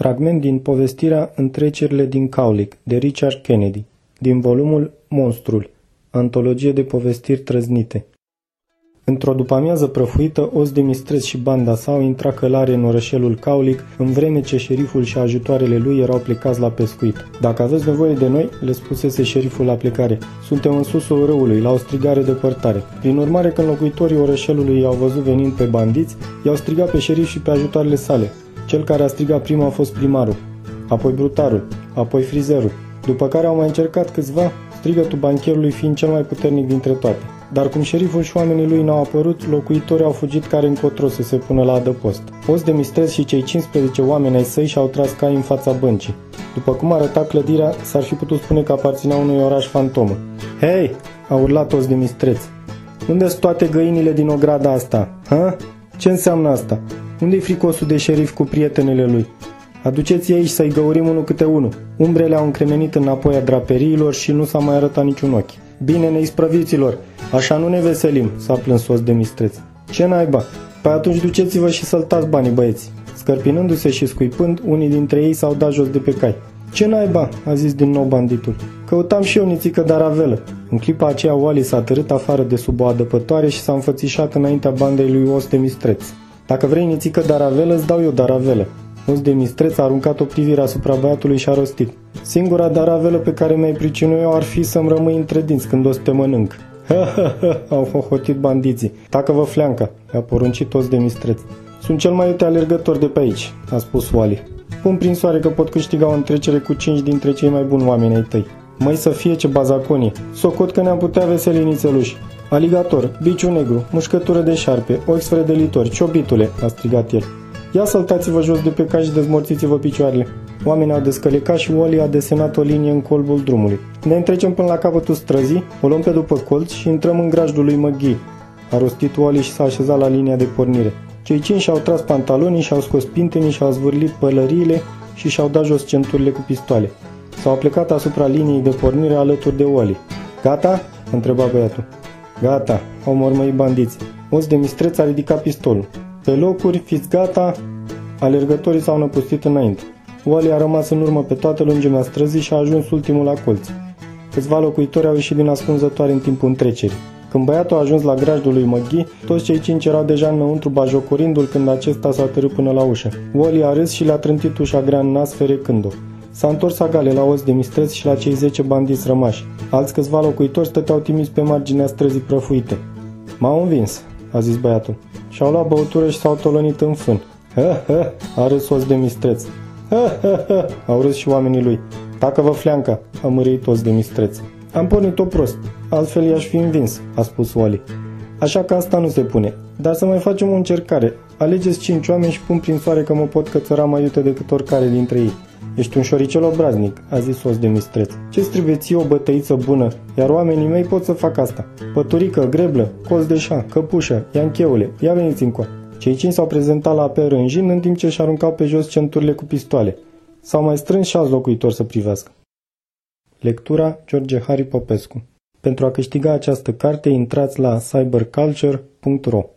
Fragment din povestirea Întrecerile din Caulic de Richard Kennedy, din volumul Monstrul, antologie de povestiri trăznite. Într-o după-amiază prăfuită, Os de Mistreț și banda sa au intrat călare în orășelul Caulic, în vreme ce șeriful și ajutoarele lui erau plecați la pescuit. Dacă aveți nevoie de noi, le spusese șeriful la plecare, suntem în susul râului, la o strigare depărtare. Prin urmare, când locuitorii orășelului i-au văzut venind pe bandiți, i-au strigat pe șerif și pe ajutoarele sale. Cel care a strigat prima a fost primarul, apoi brutarul, apoi frizerul, după care au mai încercat câțiva, strigătul bancherului fiind cel mai puternic dintre toate. Dar cum șeriful și oamenii lui n-au apărut, locuitorii au fugit care încotro să se pună la adăpost. Os de Mistrez și cei 15 oameni ai săi și-au tras cai în fața băncii. După cum arăta clădirea, s-ar fi putut spune că aparținea unui oraș fantomă. Hei! a urlat Os de Mistreț. unde sunt toate găinile din ograda asta? Ha? Ce înseamnă asta? Unde-i fricosul de șerif cu prietenele lui? Aduceți aici să-i găurim unul câte unul. Umbrele au încremenit înapoi a draperiilor și nu s-a mai arătat niciun ochi. Bine, neisprăviților, așa nu ne veselim, s-a plâns sos de mistreț. Ce naiba? Păi atunci duceți-vă și săltați banii, băieți. Scărpinându-se și scuipând, unii dintre ei s-au dat jos de pe cai. Ce naiba? a zis din nou banditul. Căutam și eu nițică de aravelă. În clipa aceea Wally s-a târât afară de sub o adăpătoare și s-a înfățișat înaintea bandei lui Os de Mistreț. Dacă vrei nițică de aravelă, îți dau eu de aravelă. Os de Mistreț a aruncat o privire asupra băiatului și a rostit. Singura daravelă pe care mi-ai pricinut eu ar fi să-mi rămâi între dinți când o să te mănânc. Ha, ha, ha, au hohotit bandiții. Tacă-vă fleanca, i-a poruncit toți de mistreț. Sunt cel mai iute alergător de pe aici, a spus Wally. Pun prin soare că pot câștiga o întrecere cu cinci dintre cei mai buni oameni ai tăi. Măi să fie ce bazaconie. Socot că ne-am putea veseli nițeluși. Aligator, biciu negru, mușcătură de șarpe, ochi sfredelitori, ciobitule, a strigat el. Ia săltați-vă jos de pe cași și dezmorțiți-vă picioarele. Oamenii au descălecat și Wally a desenat o linie în colbul drumului. Ne întrecem până la capătul străzii, o luăm pe după colț și intrăm în grajdul lui McGee. A rostit Wally și s-a așezat la linia de pornire. Cei cinci și-au tras pantalonii, și-au scos pintenii, și-au zvârlit pălăriile și și-au dat jos centurile cu pistoale. S-au plecat asupra liniei de pornire alături de Wally. Gata? întreba băiatul. Gata, au mormăit bandiți. Os de mistreț a ridicat pistolul. Pe locuri, fiți gata, alergătorii s-au năpustit înainte. Wally a rămas în urmă pe toată lungimea străzii și a ajuns ultimul la colț. Câțiva locuitori au ieșit din ascunzătoare în timpul întrecerii. Când băiatul a ajuns la grajdul lui Măghi, toți cei cinci erau deja înăuntru bajocorindu-l când acesta s-a târât până la ușă. Wally a râs și le-a trântit ușa grea în nas ferecând-o. S-a întors agale la os de mistreț și la cei 10 bandiți rămași. Alți câțiva locuitori stăteau timiți pe marginea străzii prăfuite. M-au învins, a zis băiatul. Și-au luat băutură și s-au tolănit în fân. Ha, ha, a râs os de mistreț. Ha, ha, ha, au râs și oamenii lui. Tacă-vă fleanca, a mărit toți de mistreț. Am pornit-o prost, altfel i-aș fi învins, a spus Wally. Așa că asta nu se pune. Dar să mai facem o încercare. Alegeți cinci oameni și pun prin soare că mă pot cățăra mai iute decât oricare dintre ei. Ești un șoricel obraznic, a zis os de mistreț. Ce-ți trebuie ție o bătăiță bună, iar oamenii mei pot să fac asta. Păturică, greblă, colț de șa, căpușă, iancheule, ia veniți încoa. Cei cinci s-au prezentat la apel rânjin în timp ce și aruncau pe jos centurile cu pistoale. S-au mai strâns și alți locuitori să privească. Lectura George Harry Popescu Pentru a câștiga această carte, intrați la cyberculture.ro